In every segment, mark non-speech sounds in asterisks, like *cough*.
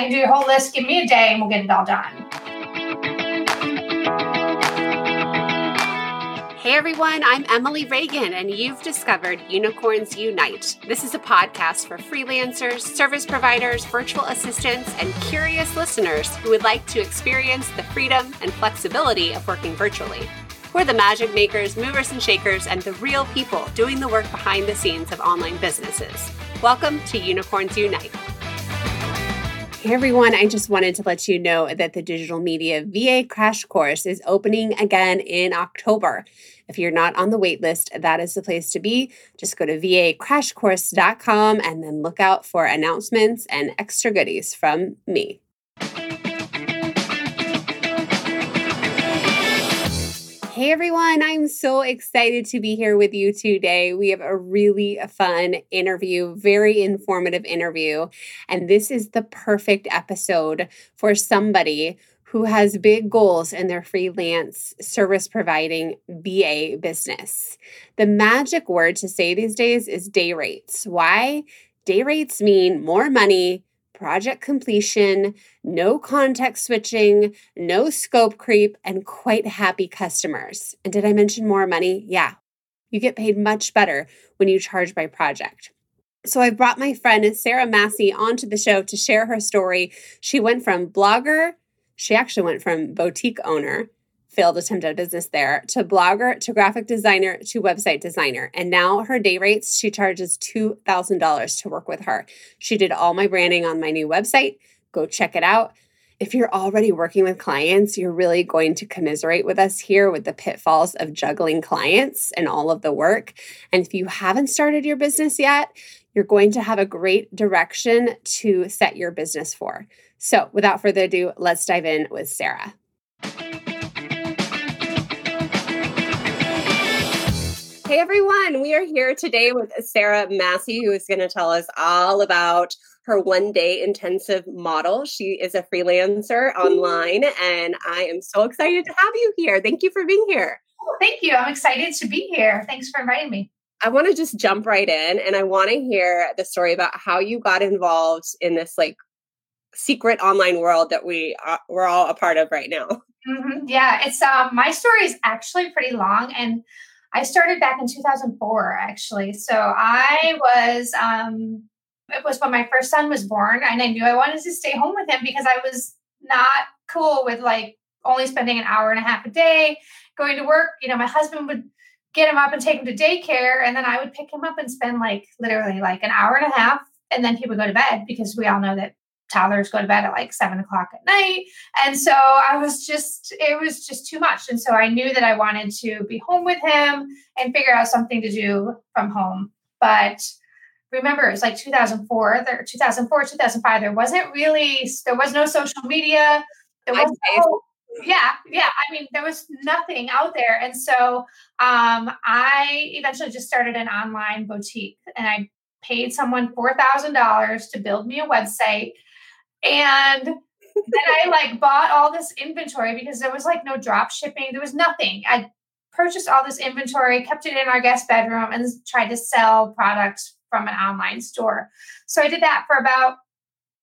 I can do your whole list. Give me a day and we'll get it all done. Hey everyone, I'm Emily Reagan, and you've discovered Unicorns Unite. This is a podcast for freelancers, service providers, virtual assistants, and curious listeners who would like to experience the freedom and flexibility of working virtually. We're the magic makers, movers and shakers, and the real people doing the work behind the scenes of online businesses. Welcome to Unicorns Unite. Hey everyone, I just wanted to let you know that the Digital Media VA Crash Course is opening again in October. If you're not on the wait list, that is the place to be. Just go to vacrashcourse.com and then look out for announcements and extra goodies from me. Hey everyone, I'm so excited to be here with you today. We have a really fun interview, very informative interview, and this is the perfect episode for somebody who has big goals in their freelance service providing VA business. The magic word to say these days is day rates. Why? Day rates mean more money project completion, no context switching, no scope creep, and quite happy customers. And did I mention more money? Yeah, you get paid much better when you charge by project. So I brought my friend Sarah Masci onto the show to share her story. She went from blogger, she actually went from boutique owner failed attempt at business there to blogger to graphic designer to website designer. And now her day rates, she charges $2,000 to work with her. She did all my branding on my new website. Go check it out. If you're already working with clients, you're really going to commiserate with us here with the pitfalls of juggling clients and all of the work. And if you haven't started your business yet, you're going to have a great direction to set your business for. So, without further ado, let's dive in with Sarah. Hey everyone, we are here today with Sarah Masci, who is going to tell us all about her one day intensive model. She is a freelancer online, and I am so excited to have you here. Thank you for being here. Oh, thank you. I'm excited to be here. Thanks for inviting me. I want to just jump right in, and I want to hear the story about how you got involved in this like secret online world that we uh, we're all a part of right now. Mm-hmm. Yeah, it's um my story is actually pretty long and I started back in 2004, actually. So I was, um, it was when my first son was born, and I knew I wanted to stay home with him because I was not cool with like only spending an hour and a half a day going to work. You know, my husband would get him up and take him to daycare, and then I would pick him up and spend like literally like an hour and a half, and then he would go to bed because we all know that toddlers go to bed at like seven o'clock at night. And so I was just, it was just too much. And so I knew that I wanted to be home with him and figure out something to do from home. But remember, it was like 2004, there, 2004, 2005. There wasn't really, there was no social media. There was no, yeah, yeah. I mean, there was nothing out there. And so um, I eventually just started an online boutique and I paid someone $4,000 to build me a website and then I like bought all this inventory because there was like no drop shipping. There was nothing. I purchased all this inventory, kept it in our guest bedroom, and tried to sell products from an online store. So I did that for about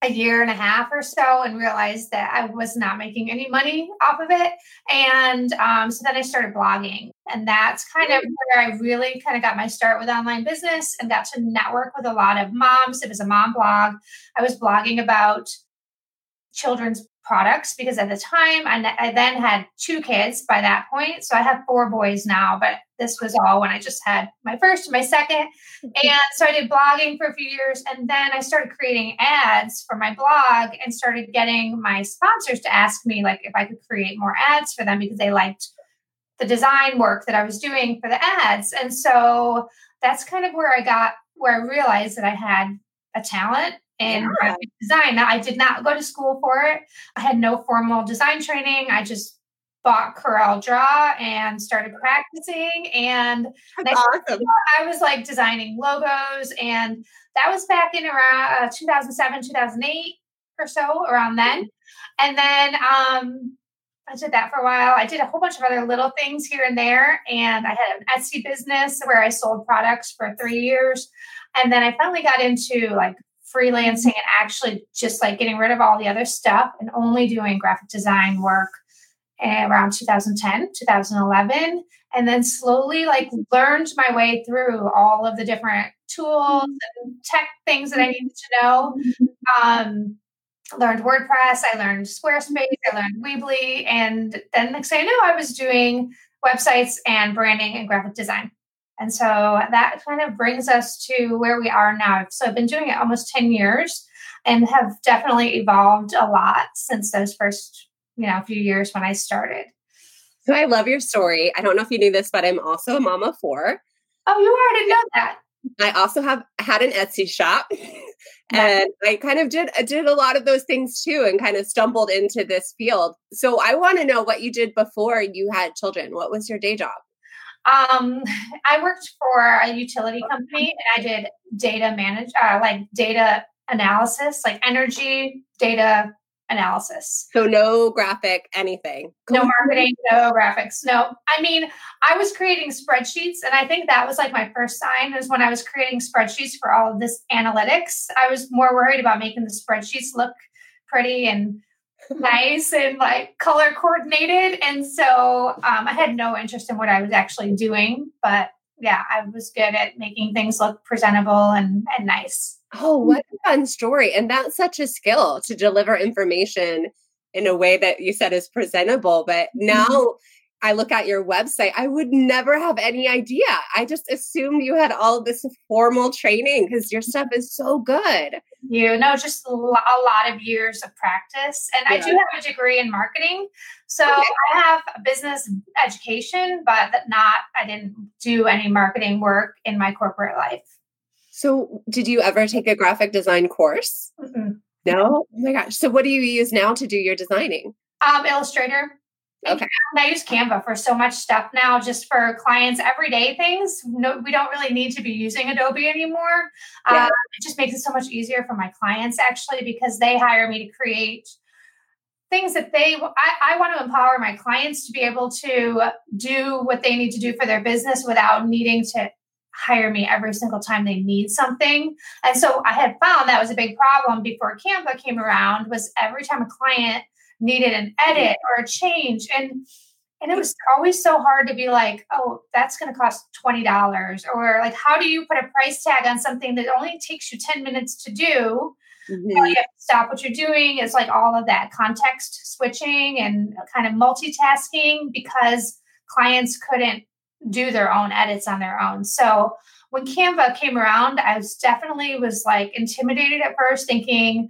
a year and a half or so and realized that I was not making any money off of it. And um, so then I started blogging. And that's kind of where I really kind of got my start with online business and got to network with a lot of moms. It was a mom blog. I was blogging about children's products because at the time I, I, then had two kids by that point so i have four boys now but this was all when i just had my first and my second. *laughs* And so i did blogging for a few years and then i started creating ads for my blog and started getting my sponsors to ask me like if i could create more ads for them because they liked the design work that i was doing for the ads. And so that's kind of where i got where i realized that i had a talent in yeah. graphic design. Now, I did not go to school for it. I had no formal design training. I just bought Corel Draw and started practicing. And awesome. I was like designing logos, and that was back in around uh, 2007, 2008 or so, around then. And then um, I did that for a while. I did a whole bunch of other little things here and there. And I had an Etsy business where I sold products for three years. And then I finally got into like freelancing and actually just like getting rid of all the other stuff and only doing graphic design work around 2010, 2011, and then slowly like learned my way through all of the different tools and tech things that I needed to know. Um, learned WordPress, I learned Squarespace, I learned Weebly, and then next thing I know, I was doing websites and branding and graphic design. And so that kind of brings us to where we are now. So I've been doing it almost 10 years and have definitely evolved a lot since those first, you know, few years when I started. So I love your story. I don't know if you knew this, but I'm also a mom of four. Oh, you are? I didn't know that. I also have had an Etsy shop. *laughs* and I kind of did did a lot of those things too and kind of stumbled into this field. So I want to know what you did before you had children. What was your day job? Um, *laughs* I worked for a utility company and I did data manage, uh, like data analysis, like energy data analysis. So no graphic anything. No marketing, no graphics. No. I mean, I was creating spreadsheets and I think that was like my first sign is when I was creating spreadsheets for all of this analytics. I was more worried about making the spreadsheets look pretty and nice and like color coordinated. And so um, I had no interest in what I was actually doing, but yeah, I was good at making things look presentable and, and nice. Oh, what a fun story. And that's such a skill to deliver information in a way that you said is presentable. But mm-hmm. now I look at your website, I would never have any idea. I just assumed you had all this formal training because your stuff is so good. You know, just a lot of years of practice. And yeah. I do have a degree in marketing. So okay. I have a business education, but not, I didn't do any marketing work in my corporate life. So, did you ever take a graphic design course? Mm-hmm. No? Oh my gosh. So, what do you use now to do your designing? Um, Illustrator. Okay. I use Canva for so much stuff now, just for clients' everyday things. No, we don't really need to be using Adobe anymore. Yeah. Um, it just makes it so much easier for my clients, actually, because they hire me to create things that they I, I, want to empower my clients to be able to do what they need to do for their business without needing to hire me every single time they need something. And so I had found that was a big problem before Canva came around was every time a client needed an edit or a change and and it was always so hard to be like, oh, that's going to cost $20 or like how do you put a price tag on something that only takes you 10 minutes to do? Mm-hmm. You, have to stop what you're doing. It's like all of that context switching and kind of multitasking because clients couldn't do their own edits on their own. So when Canva came around, I was definitely was like intimidated at first, thinking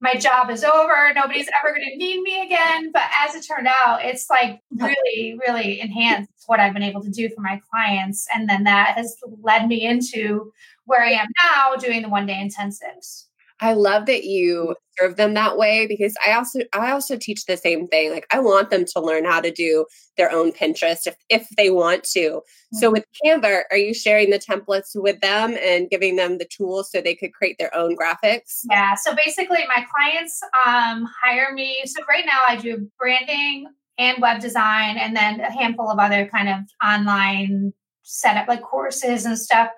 my job is over, nobody's ever going to need me again. But as it turned out, it's like really, really enhanced what I've been able to do for my clients, and then that has led me into where I am now, doing the one day intensives. I love that you serve them that way because I also I also teach the same thing. Like I want them to learn how to do their own Pinterest if if they want to. Mm-hmm. So with Canva, are you sharing the templates with them and giving them the tools so they could create their own graphics? Yeah. So basically my clients um, hire me. So right now I do branding and web design and then a handful of other kind of online set up like courses and stuff.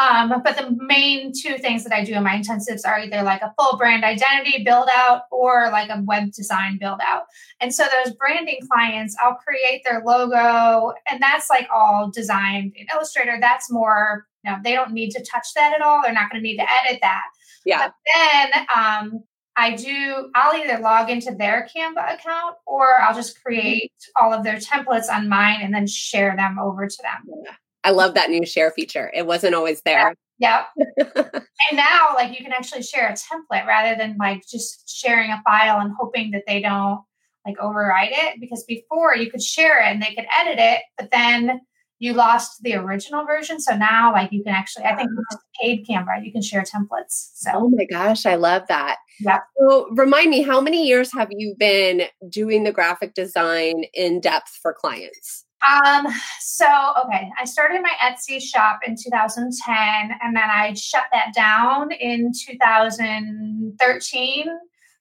Um, but the main two things that I do in my intensives are either like a full brand identity build out or like a web design build out. And so those branding clients, I'll create their logo, and that's like all designed in Illustrator. That's more, you know, they don't need to touch that at all. They're not going to need to edit that. Yeah. But then um, I do, I'll either log into their Canva account or I'll just create all of their templates on mine and then share them over to them. Yeah. I love that new share feature. It wasn't always there. Yeah. *laughs* and now, like, you can actually share a template rather than like just sharing a file and hoping that they don't like override it. Because before you could share it and they could edit it, but then you lost the original version. So now, like, you can actually, I think just paid Canva, you can share templates. So, oh my gosh, I love that. Yeah. So, remind me, how many years have you been doing the graphic design in depth for clients? Um, so okay, I started my Etsy shop in 2010 and then I shut that down in 2013.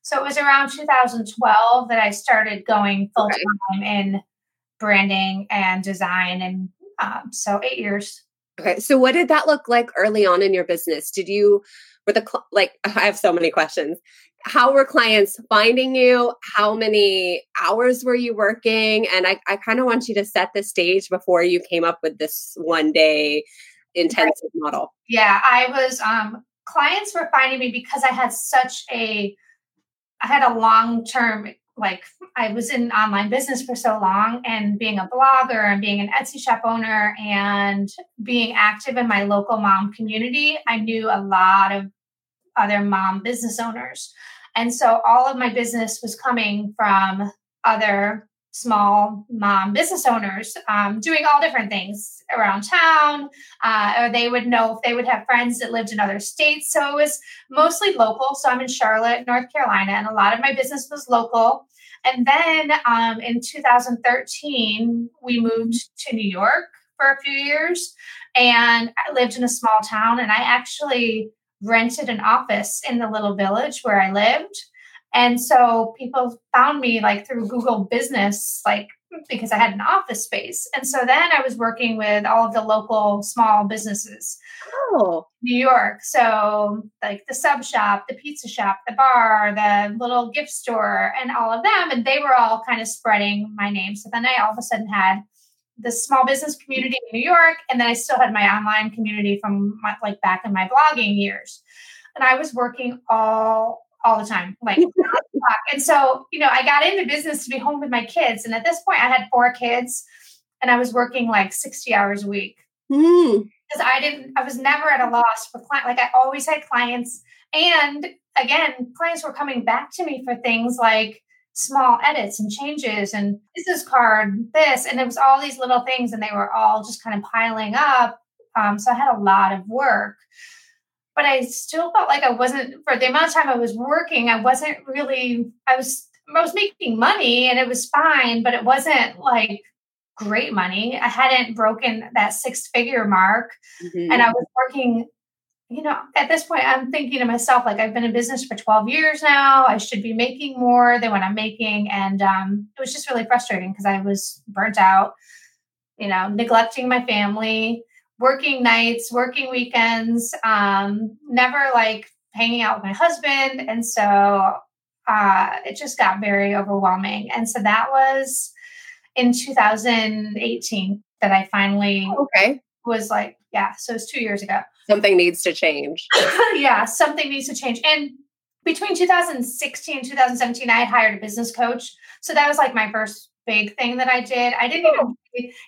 So it was around 2012 that I started going full time okay. in branding and design and um, so 8 years. Okay. So what did that look like early on in your business? Did you were the like I have so many questions. How were clients finding you? How many hours were you working? And I, I kind of want you to set the stage before you came up with this one day intensive model. Yeah, I was um clients were finding me because I had such a I had a long term like I was in online business for so long and being a blogger and being an Etsy shop owner and being active in my local mom community, I knew a lot of other mom business owners. And so all of my business was coming from other small mom business owners um, doing all different things around town. Uh, or they would know if they would have friends that lived in other states. So it was mostly local. So i'm in charlotte north carolina and a lot of my business was local. And then um, in 2013 we moved to new york for a few years and i lived in a small town and i actually rented an office in the little village where i lived and so people found me like through Google Business, like because I had an office space. And so then I was working with all of the local small businesses. Oh. New York. So like the sub shop, the pizza shop, the bar, the little gift store, and all of them. And they were all kind of spreading my name. So then I all of a sudden had the small business community in New York, and then I still had my online community from my, like back in my blogging years. And I was working all all the time, like *laughs* and so you know, I got into business to be home with my kids, and at this point, I had four kids, and I was working like sixty hours a week because mm. I didn't, I was never at a loss for client. Like I always had clients, and again, clients were coming back to me for things like small edits and changes and business card this and it was all these little things and they were all just kind of piling up um, so i had a lot of work but I still felt like I wasn't for the amount of time I was working, I wasn't really I was I was making money and it was fine, but it wasn't like great money. I hadn't broken that six figure mark mm-hmm. and I was working you know, at this point, I'm thinking to myself, like, I've been in business for 12 years now. I should be making more than what I'm making. And um, it was just really frustrating because I was burnt out, you know, neglecting my family working nights, working weekends, um, never like hanging out with my husband. And so uh, it just got very overwhelming. And so that was in 2018 that I finally okay. was like, yeah, so it's two years ago. Something needs to change. *laughs* yeah, something needs to change. And between 2016 and 2017, I hired a business coach. So that was like my first big thing that I did. I didn't even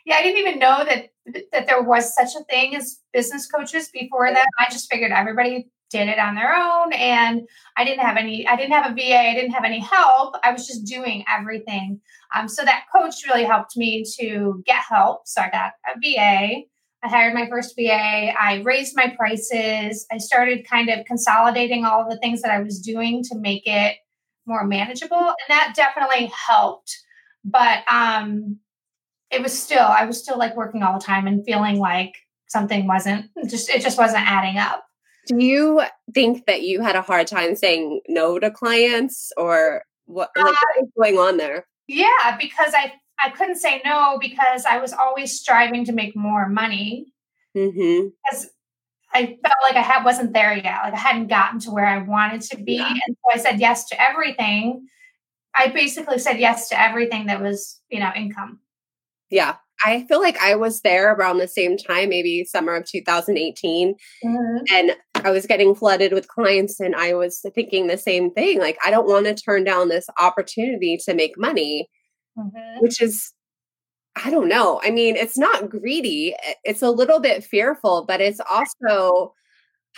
yeah, I didn't even know that that there was such a thing as business coaches before that. I just figured everybody did it on their own and I didn't have any I didn't have a VA, I didn't have any help. I was just doing everything. Um, so that coach really helped me to get help. So I got a VA. I hired my first VA. I raised my prices. I started kind of consolidating all of the things that I was doing to make it more manageable. And that definitely helped. But um, it was still I was still like working all the time and feeling like something wasn't just it just wasn't adding up. Do you think that you had a hard time saying no to clients or what, like, what was going on there? Yeah, because I I couldn't say no because I was always striving to make more money. Mm-hmm. Because I felt like I had, wasn't there yet. Like I hadn't gotten to where I wanted to be. Yeah. And so I said yes to everything. I basically said yes to everything that was, you know, income. Yeah. I feel like I was there around the same time, maybe summer of 2018. Mm-hmm. And I was getting flooded with clients, and I was thinking the same thing. Like, I don't want to turn down this opportunity to make money, mm-hmm. which is, I don't know. I mean, it's not greedy, it's a little bit fearful, but it's also,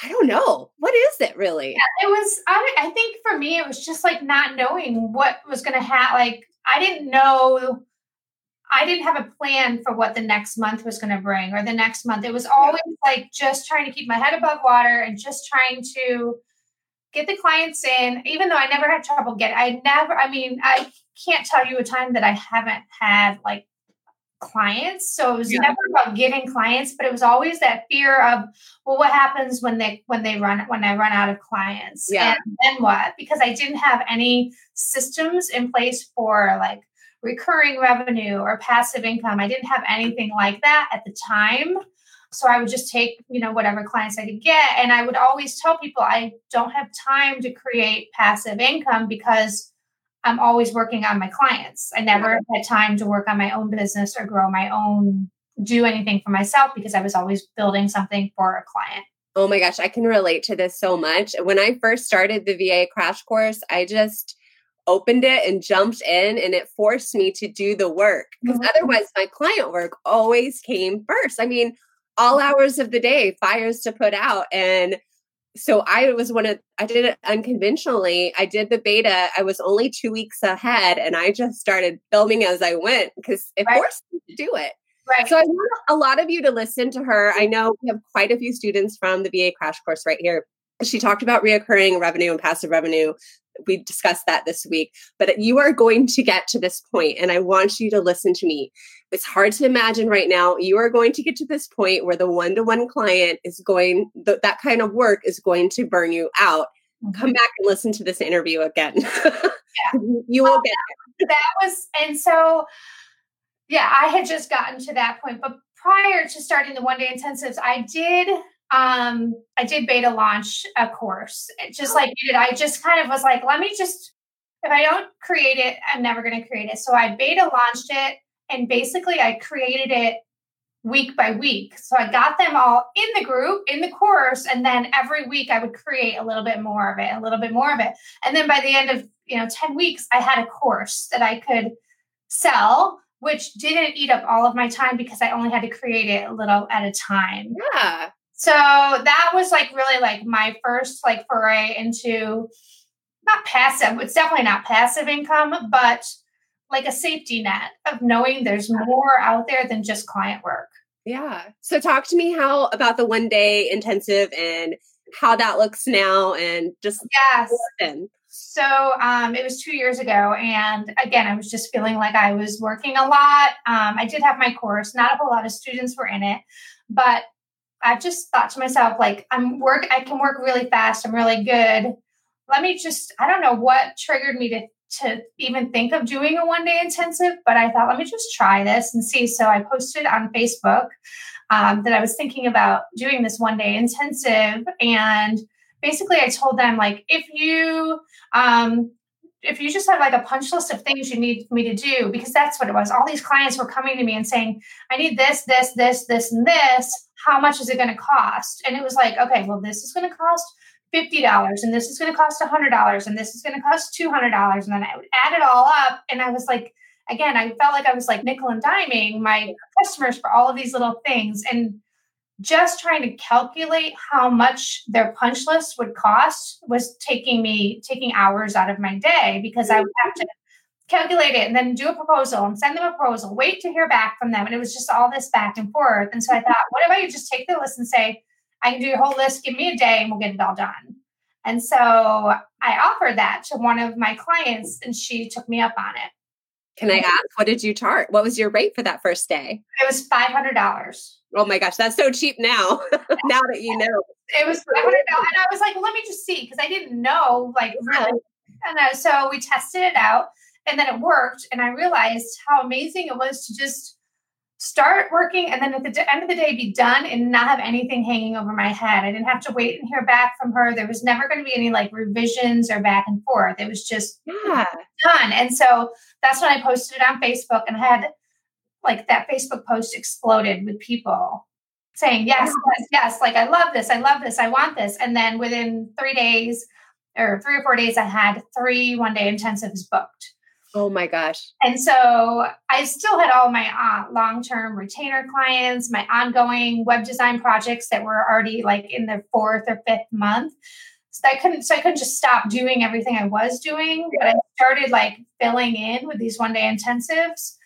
I don't know. What is it really? Yeah, it was, I, I think for me, it was just like not knowing what was going to happen. Like, I didn't know I didn't have a plan for what the next month was going to bring or the next month. It was always like just trying to keep my head above water and just trying to get the clients in, even though I never had trouble getting, I never, I mean, I can't tell you a time that I haven't had like clients. So it was yeah. never about getting clients, but it was always that fear of, well, what happens when they, when they run, when I run out of clients? Yeah. And then what? Because I didn't have any systems in place for like, recurring revenue or passive income. I didn't have anything like that at the time. So I would just take, you know, whatever clients I could get. And I would always tell people I don't have time to create passive income because I'm always working on my clients. I never had time to work on my own business or grow my own, do anything for myself because I was always building something for a client. Oh my gosh, I can relate to this so much. When I first started the VA crash course, I just opened it and jumped in and it forced me to do the work because mm-hmm. otherwise my client work always came first. I mean, all hours of the day, fires to put out. And so I was one of, I did it unconventionally. I did the beta. I was only two weeks ahead and I just started filming as I went because it right. forced me to do it. Right. So I want a lot of you to listen to her. I know we have quite a few students from the VA crash course right here. She talked about reoccurring revenue and passive revenue. We discussed that this week, but you are going to get to this point, and I want you to listen to me. It's hard to imagine right now. You are going to get to this point where the one to one client is going, th- that kind of work is going to burn you out. Mm-hmm. Come back and listen to this interview again. *laughs* yeah. you will get there. That was, and so, yeah, I had just gotten to that point, but prior to starting the one day intensives, I did um i did beta launch a course. Just like you did i just kind of was like let me just if i don't create it i'm never going to create it. So i beta launched it and basically i created it week by week. So i got them all in the group in the course and then every week i would create a little bit more of it a little bit more of it. And then by the end of you know 10 weeks i had a course that i could sell which didn't eat up all of my time because i only had to create it a little at a time. Yeah so that was like really like my first like foray into not passive, it's definitely not passive income, but like a safety net of knowing there's more out there than just client work. Yeah. So talk to me how about the one day intensive and how that looks now and just yes. So um, it was two years ago, and again, I was just feeling like I was working a lot. Um, I did have my course; not a whole lot of students were in it, but I just thought to myself, like, I'm work, I can work really fast. I'm really good. Let me just, I don't know what triggered me to, to even think of doing a one day intensive, but I thought, let me just try this and see. So I posted on Facebook um, that I was thinking about doing this one day intensive. And basically, I told them, like, if you, um, if you just have like a punch list of things you need me to do, because that's what it was. All these clients were coming to me and saying, I need this, this, this, this, and this how much is it going to cost? And it was like, okay, well, this is going to cost $50 and this is going to cost $100 and this is going to cost $200. And then I would add it all up. And I was like, again, I felt like I was like nickel and diming my customers for all of these little things. And just trying to calculate how much their punch list would cost was taking me taking hours out of my day because I would have to calculate it and then do a proposal and send them a proposal, wait to hear back from them. And it was just all this back and forth. And so I thought, what if I just take the list and say, I can do your whole list, give me a day and we'll get it all done. And so I offered that to one of my clients and she took me up on it. Can I ask, what did you charge? What was your rate for that first day? It was $500. Oh my gosh, that's so cheap now. *laughs* now that you know. It was $500. And I was like, well, let me just see, because I didn't know, like, really. And so we tested it out and then it worked and i realized how amazing it was to just start working and then at the end of the day be done and not have anything hanging over my head i didn't have to wait and hear back from her there was never going to be any like revisions or back and forth it was just yeah. done and so that's when i posted it on facebook and I had like that facebook post exploded with people saying yes yes yes like i love this i love this i want this. And then within three days or three or four days i had three one day intensives booked. Oh my gosh. And so I still had all my uh, long term retainer clients, my ongoing web design projects that were already like in the fourth or fifth month. So I couldn't, so I couldn't just stop doing everything I was doing, but I started like filling in with these one day intensives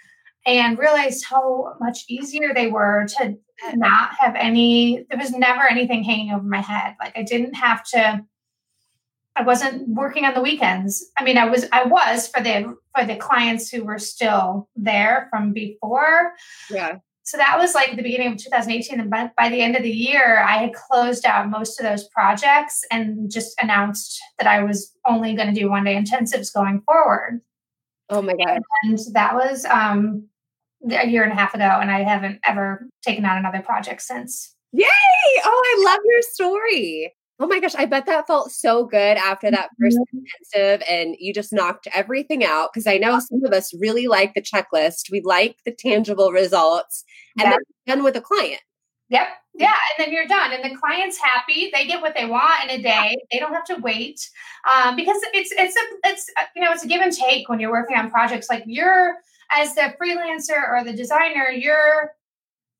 and realized how much easier they were to not have any, there was never anything hanging over my head. Like I didn't have to I wasn't working on the weekends. I mean, I was I was for the for the clients who were still there from before. Yeah. So that was like the beginning of 2018 and by, by the end of the year I had closed out most of those projects and just announced that I was only going to do one day intensives going forward. Oh my god. And that was um a year and a half ago, and I haven't ever taken on another project since. Yay! Oh, I love your story. Oh my gosh, I bet that felt so good after that 1st mm-hmm. intensive and you just knocked everything out. Because I know some of us really like the checklist, we like the tangible results, and then done with a client. Yep. Yeah. And then you're done. And the client's happy. They get what they want in a day. They don't have to wait. Um, because it's it's a it's you know, it's a give and take when you're working on projects. Like you're as the freelancer or the designer, you're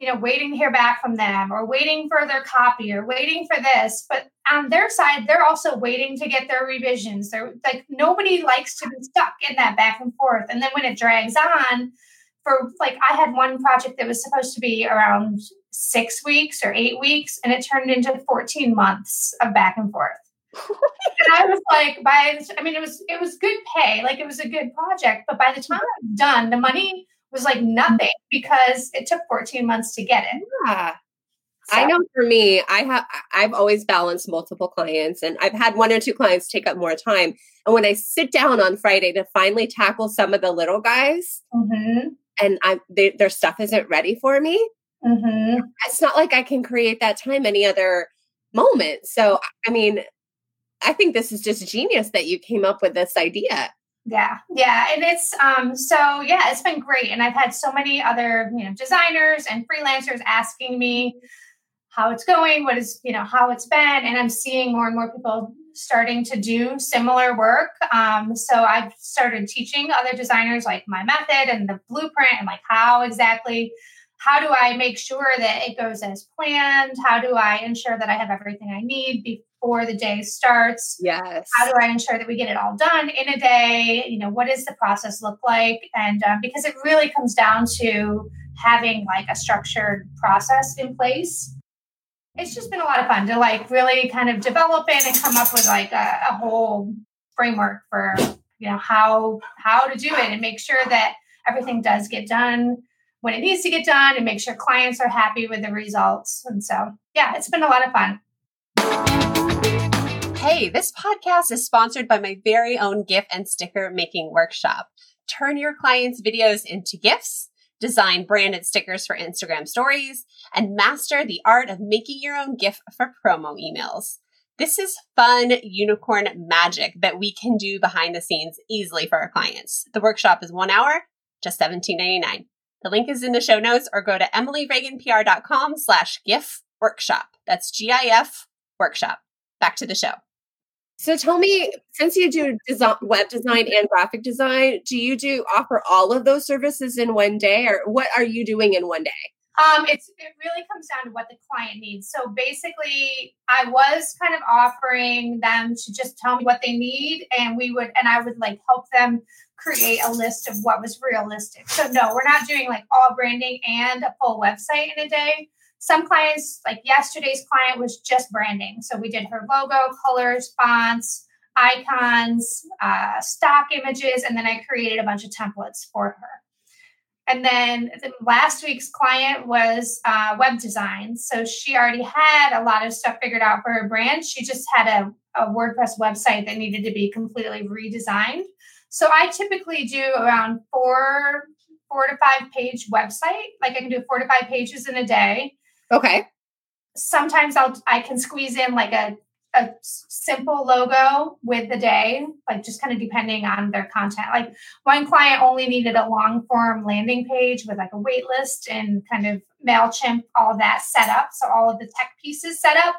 you know, waiting to hear back from them or waiting for their copy or waiting for this. But on their side, they're also waiting to get their revisions. They're like, nobody likes to be stuck in that back and forth. And then when it drags on, for like, I had one project that was supposed to be around six weeks or eight weeks, and it turned into 14 months of back and forth. And I was like, by I mean, it was it was good pay, like it was a good project, but by the time I was done, the money was like nothing because it took 14 months to get it. Yeah. So. I know for me, I have I've always balanced multiple clients and I've had one or two clients take up more time. And when I sit down on Friday to finally tackle some of the little guys mm-hmm. and I they, their stuff isn't ready for me, mm-hmm. it's not like I can create that time any other moment. So I mean, I think this is just genius that you came up with this idea. Yeah, yeah, and it's um so yeah, it's been great, and I've had so many other you know designers and freelancers asking me how it's going, what is you know how it's been, and I'm seeing more and more people starting to do similar work. Um, so I've started teaching other designers like my method and the blueprint and like how exactly how do I make sure that it goes as planned? How do I ensure that I have everything I need before the day starts? Yes. How do I ensure that we get it all done in a day? You know, what does the process look like? And um, because it really comes down to having like a structured process in place. It's just been a lot of fun to like really kind of develop it and come up with like a, a whole framework for you know how how to do it and make sure that everything does get done when it needs to get done and make sure clients are happy with the results. And so, yeah, it's been a lot of fun. Hey, this podcast is sponsored by my very own GIF and sticker making workshop. Turn your clients' videos into GIFs, design branded stickers for Instagram stories, and master the art of making your own GIF for promo emails. This is fun unicorn magic that we can do behind the scenes easily for our clients. The workshop is one hour, just $17.99. The link is in the show notes or go to emilyreaganpr.com slash GIF workshop. That's G-I-F workshop. Back to the show. So tell me, since you do design, web design and graphic design, do you do offer all of those services in one day or what are you doing in one day? Um, it's it really comes down to what the client needs. So basically, I was kind of offering them to just tell me what they need, and we would and I would like help them create a list of what was realistic. So no, we're not doing like all branding and a full website in a day. Some clients, like yesterday's client, was just branding. So we did her logo, colors, fonts, icons, uh, stock images, and then I created a bunch of templates for her. And then the last week's client was uh, web design. So she already had a lot of stuff figured out for her brand. She just had a, a WordPress website that needed to be completely redesigned. So I typically do around four, four to five page website. Like I can do four to five pages in a day. Okay. Sometimes I'll I can squeeze in like a a simple logo with the day, like just kind of depending on their content. Like one client only needed a long form landing page with like a wait list and kind of MailChimp, all that set up. So all of the tech pieces set up,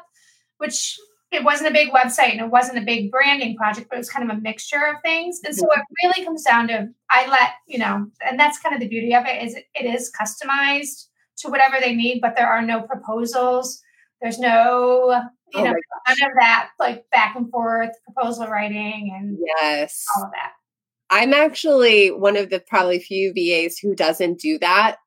which it wasn't a big website and it wasn't a big branding project, but it was kind of a mixture of things. And so it really comes down to I let, you know, and that's kind of the beauty of it is it, it is customized to whatever they need, but there are no proposals. There's no, you oh know, none of that like back and forth proposal writing and yes, all of that. I'm actually one of the probably few VAs who doesn't do that.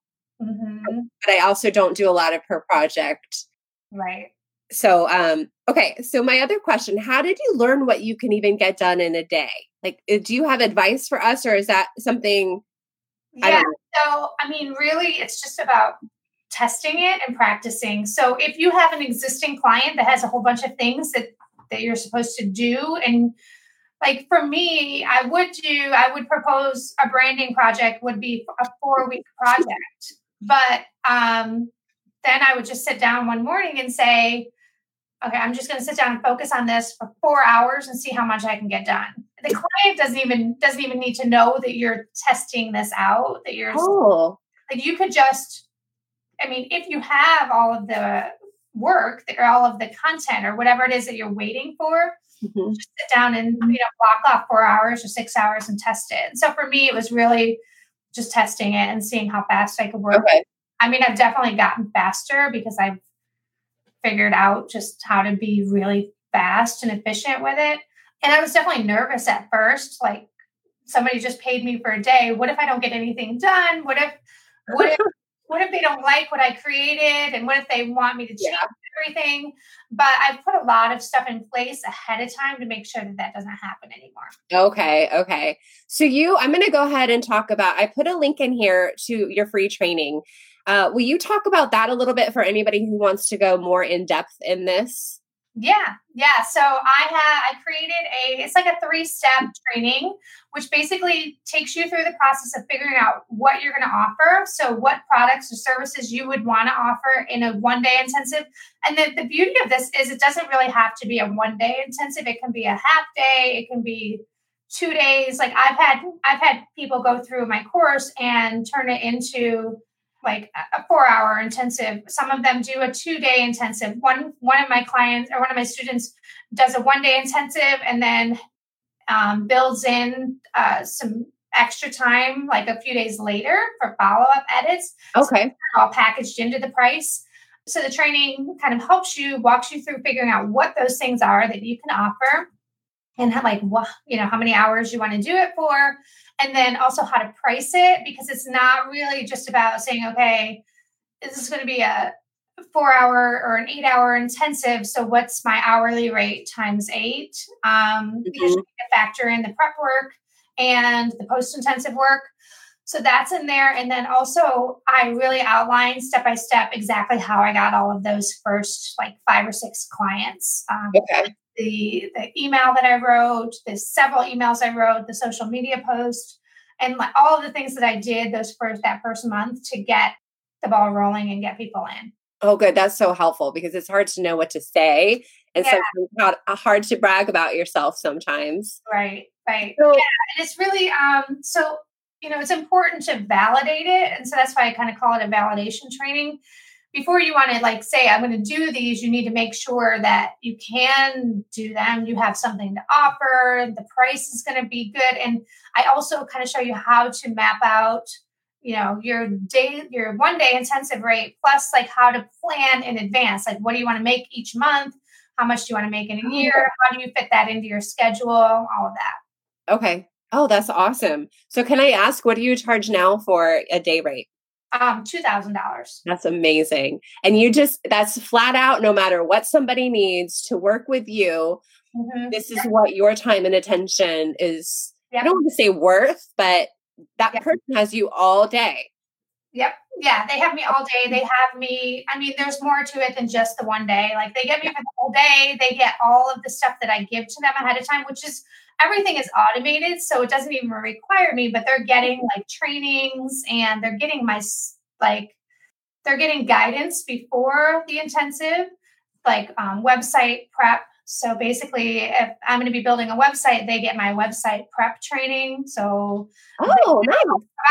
Mm-hmm. But I also don't do a lot of per project. Right so um okay so my other question how did you learn what you can even get done in a day like uh, do you have advice for us or is that something yeah I so i mean really it's just about testing it and practicing so if you have an existing client that has a whole bunch of things that that you're supposed to do and like for me, I would do, I would propose a branding project would be a four week project. But um, then I would just sit down one morning and say, okay, I'm just going to sit down and focus on this for four hours and see how much I can get done. The client doesn't even doesn't even need to know that you're testing this out. That you're oh. like you could just, I mean, if you have all of the work or all of the content or whatever it is that you're waiting for, mm-hmm. just sit down and you know block off four hours or six hours and test it. And so for me, it was really just testing it and seeing how fast I could work. Okay. I mean, I've definitely gotten faster because I've figured out just how to be really fast and efficient with it. And I was definitely nervous at first, like somebody just paid me for a day. What if I don't get anything done? What if what if *laughs* what if they don't like what I created? And what if they want me to change yeah. everything? But I've put a lot of stuff in place ahead of time to make sure that that doesn't happen anymore. Okay. Okay. So, you, I'm going to go ahead and talk about, I put a link in here to your free training. Uh, will you talk about that a little bit for anybody who wants to go more in depth in this? Yeah, yeah. So I have I created a it's like a three step training, which basically takes you through the process of figuring out what you're going to offer. So what products or services you would want to offer in a one day intensive. And the, the beauty of this is it doesn't really have to be a one day intensive. It can be a half day. It can be two days. Like I've had I've had people go through my course and turn it into like a four hour intensive. Some of them do a two day intensive. One one of my clients or one of my students does a one day intensive and then um, builds in uh, some extra time like a few days later for follow up edits. Okay, so all packaged into the price. So the training kind of helps you, walks you through figuring out what those things are that you can offer and like what you know how many hours you want to do it for and then also how to price it because it's not really just about saying okay this is going to be a four hour or an eight hour intensive so what's my hourly rate times eight? Um, because mm-hmm. you factor in the prep work and the post intensive work. So that's in there and then also i really outline step by step exactly how i got all of those first like five or six clients um, okay the the email that I wrote, the several emails I wrote, the social media post, and like all of the things that I did those first that first month to get the ball rolling and get people in. Oh, good. That's so helpful because it's hard to know what to say, and yeah. sometimes uh, hard to brag about yourself sometimes. Right. Right. So, yeah, and it's really um. So you know, it's important to validate it, and so that's why I kind of call it a validation training before you want to like say i'm going to do these you need to make sure that you can do them. You have something to offer. The price is going to be good. And i also kind of show you how to map out you know your day your one day intensive rate plus like how to plan in advance. Like what do you want to make each month? How much do you want to make in a oh, year? how do you fit that into your schedule? All of that. Okay. Oh that's awesome. So can i ask what do you charge now for a day rate um, two thousand dollars. That's amazing. And you just that's flat out no matter what somebody needs to work with you. Mm-hmm. This is what your time and attention is. Yep. I don't want to say worth, but that yep. person has you all day. Yep. Yeah, they have me all day. They have me. I mean, there's more to it than just the one day. Like they get me for the whole day. They get all of the stuff that I give to them ahead of time, which is everything is automated so it doesn't even require me but they're getting like trainings and they're getting my like they're getting guidance before the intensive like um, website prep so basically if i'm going to be building a website they get my website prep training. So oh nice.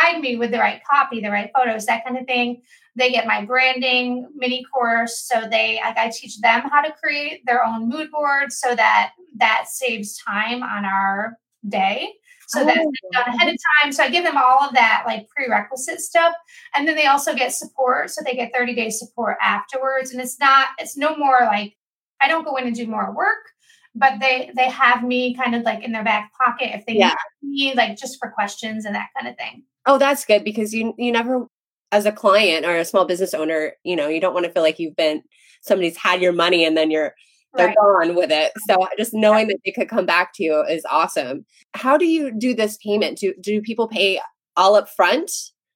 provide me with the right copy the right photos that kind of thing they get my branding mini course. So they like i teach them how to create their own mood board so that that saves time on our day. So oh. that's done ahead of time. So i give them all of that like prerequisite stuff. And then they also get support. So they get 30 day support afterwards. And it's not it's no more like i don't go in and do more work but they they have me kind of like in their back pocket if they yeah. need me like just for questions and that kind of thing oh that's good because you you never as a client or a small business owner, you know, you don't want to feel like you've been somebody's had your money and then you're they're right. gone with it. So just knowing that they could come back to you is awesome. How do you do this payment? Do do people pay all up front?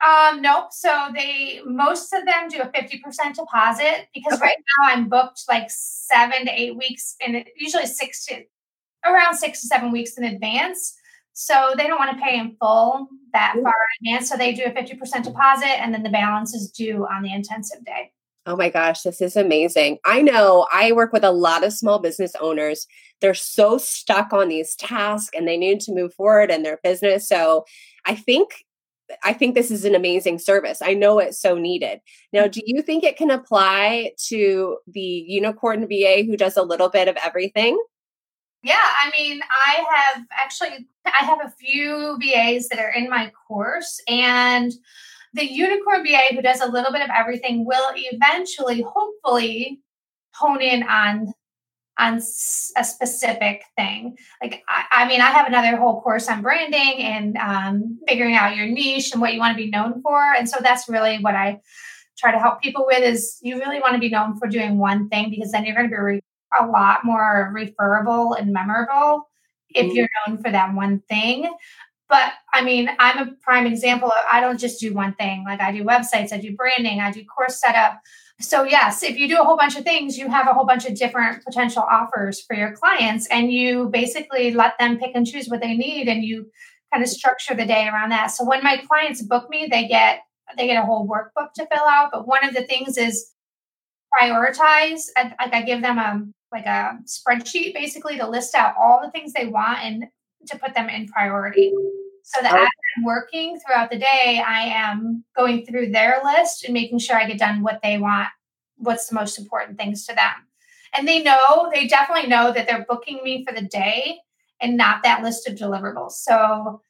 Um, nope. So they most of them do a 50% deposit because okay. right now I'm booked like seven to eight weeks and usually six to around six to seven weeks in advance. So they don't want to pay in full that far in advance. So they do a 50% deposit and then the balance is due on the intensive day. Oh my gosh, this is amazing. I know I work with a lot of small business owners. They're so stuck on these tasks and they need to move forward in their business. So I think I think this is an amazing service. I know it's so needed. Now, do you think it can apply to the unicorn VA who does a little bit of everything? Yeah, I mean, I have actually I have a few VAs that are in my course and the unicorn VA who does a little bit of everything will eventually hopefully hone in on on a specific thing. Like, I, I, mean, I have another whole course on branding and um, figuring out your niche and what you want to be known for. And so that's really what I try to help people with is you really want to be known for doing one thing because then you're going to be re- a lot more referable and memorable if mm-hmm. you're known for that one thing. But I mean, I'm a prime example of I don't just do one thing. Like I do websites, I do branding, I do course setup. So, yes, if you do a whole bunch of things, you have a whole bunch of different potential offers for your clients, and you basically let them pick and choose what they need, and you kind of structure the day around that. So, when my clients book me, they get they get a whole workbook to fill out. But one of the things is prioritize. Like I give them a like a spreadsheet basically to list out all the things they want and to put them in priority. So that oh. as I'm working throughout the day, I am going through their list and making sure I get done what they want, what's the most important things to them. And they know, they definitely know that they're booking me for the day and not that list of deliverables. So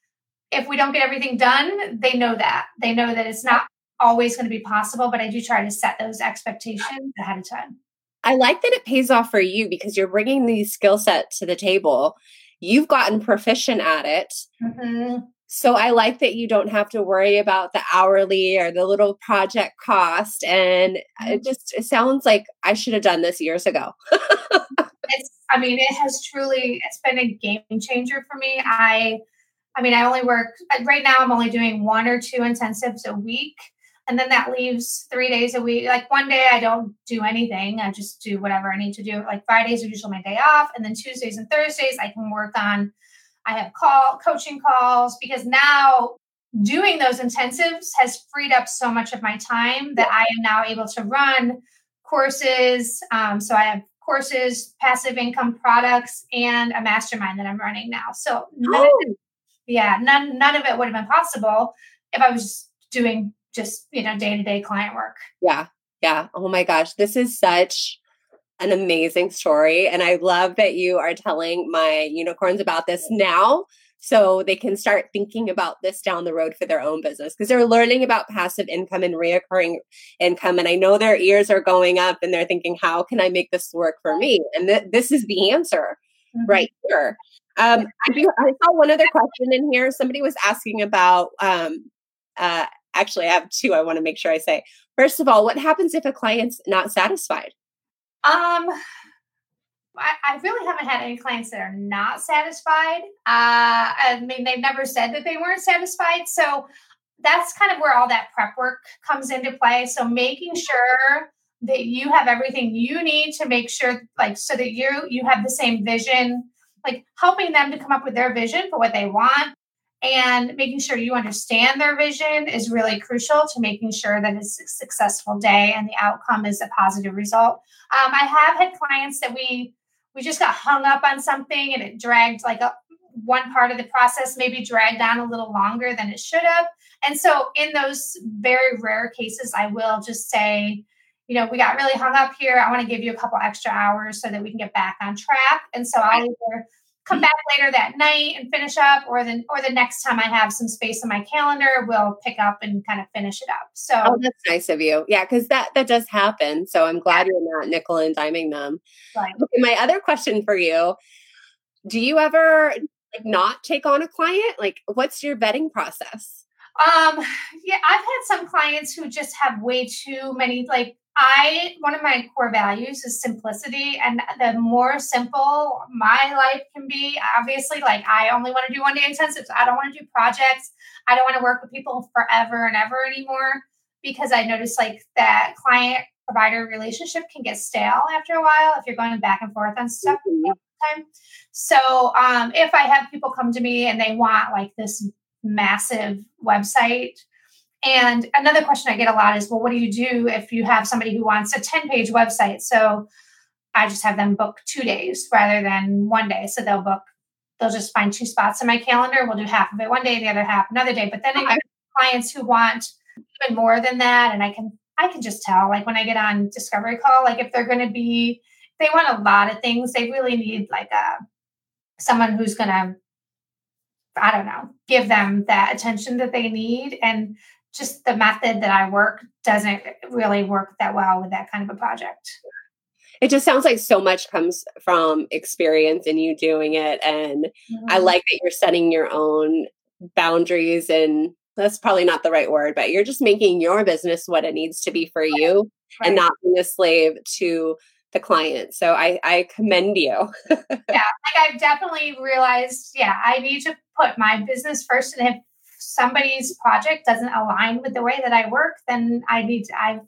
if we don't get everything done, they know that. They know that it's not always going to be possible, but I do try to set those expectations ahead of time. I like that it pays off for you because you're bringing these skill set to the table you've gotten proficient at it. Mm-hmm. So I like that you don't have to worry about the hourly or the little project cost. And mm-hmm. it just it sounds like I should have done this years ago. *laughs* it's I mean, it has truly it's been a game changer for me. I I mean, I only work right now I'm only doing one or two intensives a week and then that leaves three days a week. Like one day I don't do anything. I just do whatever I need to do. Like Fridays are usually my day off. And then Tuesdays and Thursdays I can work on I have call coaching calls because now doing those intensives has freed up so much of my time that I am now able to run courses. Um, so I have courses, passive income products, and a mastermind that I'm running now. So none oh. it, yeah, none none of it would have been possible if I was doing just, you know, day to day client work. Yeah. Yeah. Oh my gosh. This is such an amazing story. And I love that you are telling my unicorns about this now so they can start thinking about this down the road for their own business because they're learning about passive income and reoccurring income. And I know their ears are going up and they're thinking, how can I make this work for me? And th- this is the answer mm-hmm. right here. Um, I, do, I saw one other question in here. Somebody was asking about um, uh, actually I have two I want to make sure I say. First of all, what happens if a client's not satisfied? Um I, I really haven't had any clients that are not satisfied. Uh, I mean, they've never said that they weren't satisfied. So that's kind of where all that prep work comes into play. So making sure that you have everything you need to make sure, like, so that you you have the same vision, like helping them to come up with their vision for what they want, and making sure you understand their vision is really crucial to making sure that it's a successful day and the outcome is a positive result. Um, I have had clients that we we just got hung up on something and it dragged like a, one part of the process maybe dragged on a little longer than it should have. And so in those very rare cases, I will just say, you know, we got really hung up here. I want to give you a couple extra hours so that we can get back on track. And so I'll either come back later that night and finish up or then or the next time i have some space in my calendar we'll pick up and kind of finish it up. So oh that's nice of you. Yeah because that that does happen. So i'm glad yeah. you're not nickel and diming them. Right. okay, my other question for you. Do you ever like not take on a client? Like what's your vetting process? Um yeah i've had some clients who just have way too many like I one of my core values is simplicity, and the more simple my life can be, obviously, like I only want to do one day intensives. I don't want to do projects. I don't want to work with people forever and ever anymore because I notice like that client provider relationship can get stale after a while if you're going back and forth on stuff. Mm-hmm. time. So um, if I have people come to me and they want like this massive website, and another question I get a lot is, well, what do you do if you have somebody who wants a 10 page website? So I just have them book two days rather than one day. So they'll book, they'll just find two spots in my calendar. We'll do half of it one day, the other half another day. But then I get clients who want even more than that. And I can, I can just tell, like when I get on discovery call, like if they're going to be, they want a lot of things, they really need like a, someone who's going to, I don't know, give them that attention that they need. And just the method that I work doesn't really work that well with that kind of a project. It just sounds like so much comes from experience and you doing it. And mm-hmm. I like that you're setting your own boundaries and that's probably not the right word, but you're just making your business what it needs to be for you right. and not being a slave to the client. So I, I commend you. *laughs* yeah, like I've definitely realized, yeah, I need to put my business first. And if somebody's project doesn't align with the way that I work, then I need to, I've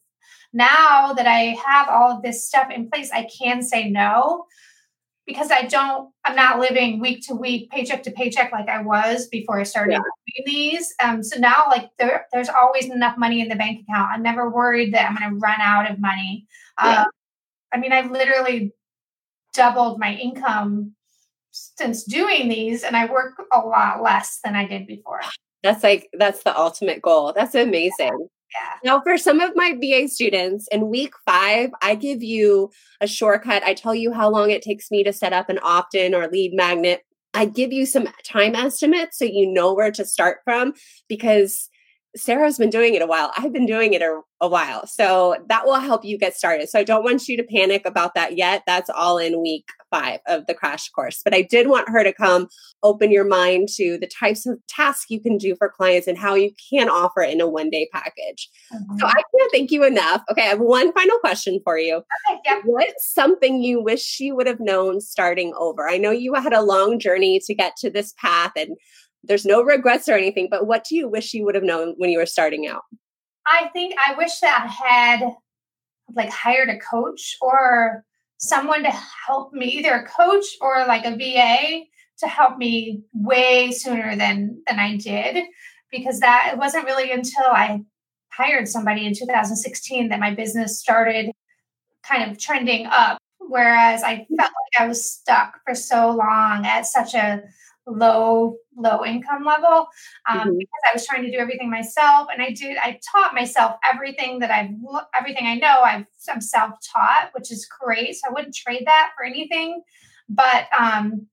now that I have all of this stuff in place, I can say no because I don't, I'm not living week to week, paycheck to paycheck like I was before I started yeah. doing these. Um, so now, like, there, there's always enough money in the bank account. I'm never worried that I'm going to run out of money. Yeah. Um, I mean, I've literally doubled my income since doing these, and I work a lot less than I did before. That's like that's the ultimate goal. That's amazing. Yeah. Now, for some of my VA students, in week five, I give you a shortcut. I tell you how long it takes me to set up an opt in or lead magnet. I give you some time estimates so you know where to start from because Sarah's been doing it a while. I've been doing it a, a, while. So that will help you get started. So I don't want you to panic about that yet. That's all in week five of the crash course. But I did want her to come open your mind to the types of tasks you can do for clients and how you can offer in a one day package. Mm-hmm. So I can't thank you enough. Okay, I have one final question for you. Okay, yep. What's something you wish you would have known starting over? I know you had a long journey to get to this path and there's no regrets or anything, but what do you wish you would have known when you were starting out? I think I wish that I had like hired a coach or someone to help me, either a coach or like a VA to help me way sooner than than I did because that it wasn't really until I hired somebody in 2016 that my business started kind of trending up whereas I felt like I was stuck for so long at such a low low income level um, mm-hmm. because I was trying to do everything myself and I did I taught myself everything that I've everything I know I've I'm self taught which is great so I wouldn't trade that for anything but um,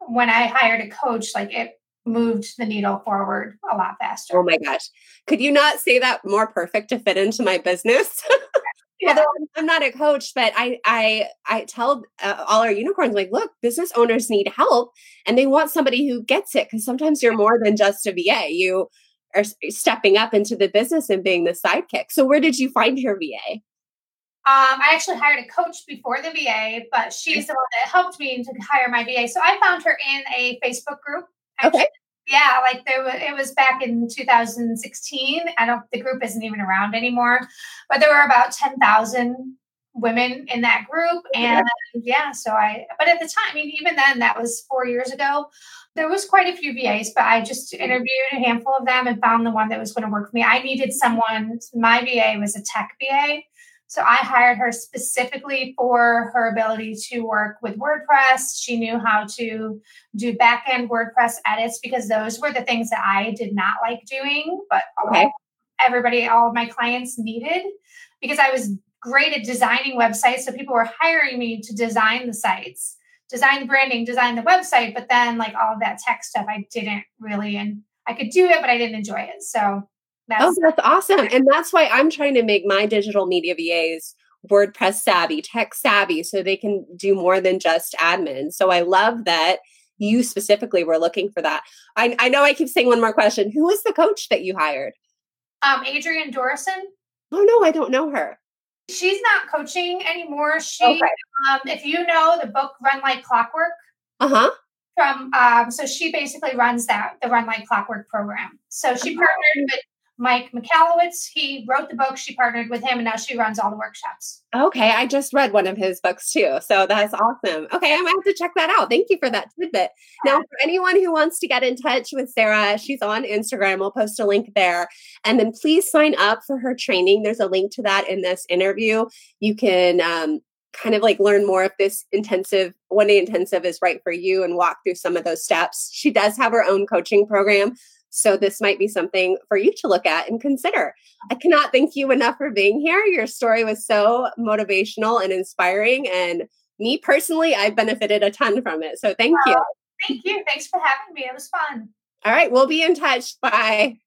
when I hired a coach like it moved the needle forward a lot faster. Oh my gosh. Could you not say that more perfect to fit into my business? *laughs* yeah. Although I'm not a coach, but I I I tell uh, all our unicorns like, look, business owners need help, and they want somebody who gets it because sometimes you're more than just a VA. You are stepping up into the business and being the sidekick. So where did you find your VA? Um, I actually hired a coach before the VA, but she's the one that helped me to hire my VA. So I found her in a Facebook group. Actually. Okay. Yeah, like there was, it was back in 2016. I don't, the group isn't even around anymore, but there were about 10,000 women in that group. And yeah, so I, but at the time, I mean, even then, that was four years ago. There was quite a few VAs, but I just interviewed a handful of them and found the one that was going to work for me. I needed someone, my VA was a tech VA. So I hired her specifically for her ability to work with WordPress. She knew how to do back end WordPress edits because those were the things that I did not like doing, but okay. everybody, all of my clients needed because I was great at designing websites. So people were hiring me to design the sites, design the branding, design the website, but then like all of that tech stuff, I didn't really, and I could do it, but I didn't enjoy it. So that's, oh, that's awesome. And that's why I'm trying to make my digital media VAs WordPress savvy, tech savvy, so they can do more than just admin. So I love that you specifically were looking for that. I, I know I keep saying one more question. Who was the coach that you hired? Um, Adrienne Dorison. Oh no, I don't know her. She's not coaching anymore. She, okay. um, if you know the book Run Like Clockwork. Uh huh from um, so she basically runs that the run like clockwork program so she uh-huh. partnered with Mike Michalowicz. He wrote the book. She partnered with him, and now she runs all the workshops. Okay, I just read one of his books too, so that's awesome. Okay, I might have to check that out. Thank you for that tidbit. Now, for anyone who wants to get in touch with Sarah, she's on Instagram. We'll post a link there, and then please sign up for her training. There's a link to that in this interview. You can um, kind of like learn more if this intensive one day intensive is right for you and walk through some of those steps. She does have her own coaching program. So this might be something for you to look at and consider. I cannot thank you enough for being here. Your story was so motivational and inspiring. And me personally, I benefited a ton from it. So thank you. Thank you. Thanks for having me. It was fun. All right. We'll be in touch. Bye.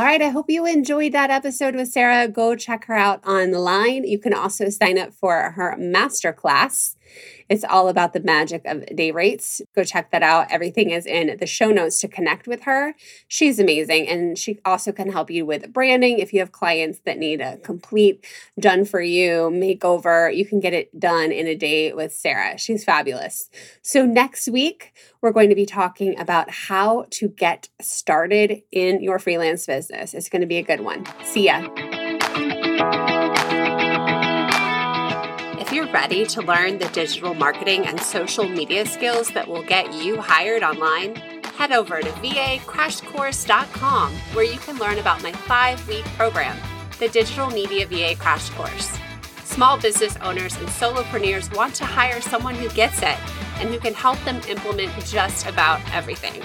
All right, I hope you enjoyed that episode with Sarah. Go check her out online. You can also sign up for her masterclass. It's all about the magic of day rates. Go check that out. Everything is in the show notes to connect with her. She's amazing. And she also can help you with branding. If you have clients that need a complete done for you makeover, you can get it done in a day with Sarah. She's fabulous. So, next week, we're going to be talking about how to get started in your freelance business. It's going to be a good one. See ya. Ready to learn the digital marketing and social media skills that will get you hired online, head over to vacrashcourse.com where you can learn about my five week program, the Digital Media VA Crash Course. Small business owners and solopreneurs want to hire someone who gets it and who can help them implement just about everything.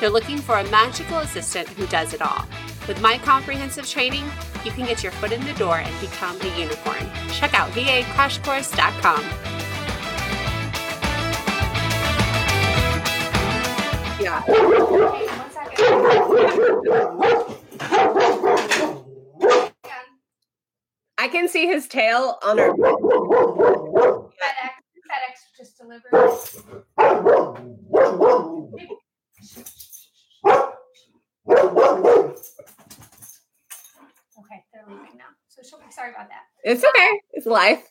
They're looking for a magical assistant who does it all. With my comprehensive training, you can get your foot in the door and become a unicorn. Check out vacrashcourse.com. Yeah. I can see his tail on our. FedEx, FedEx just delivered. Okay, they're leaving now. So sorry about that. It's okay. It's life.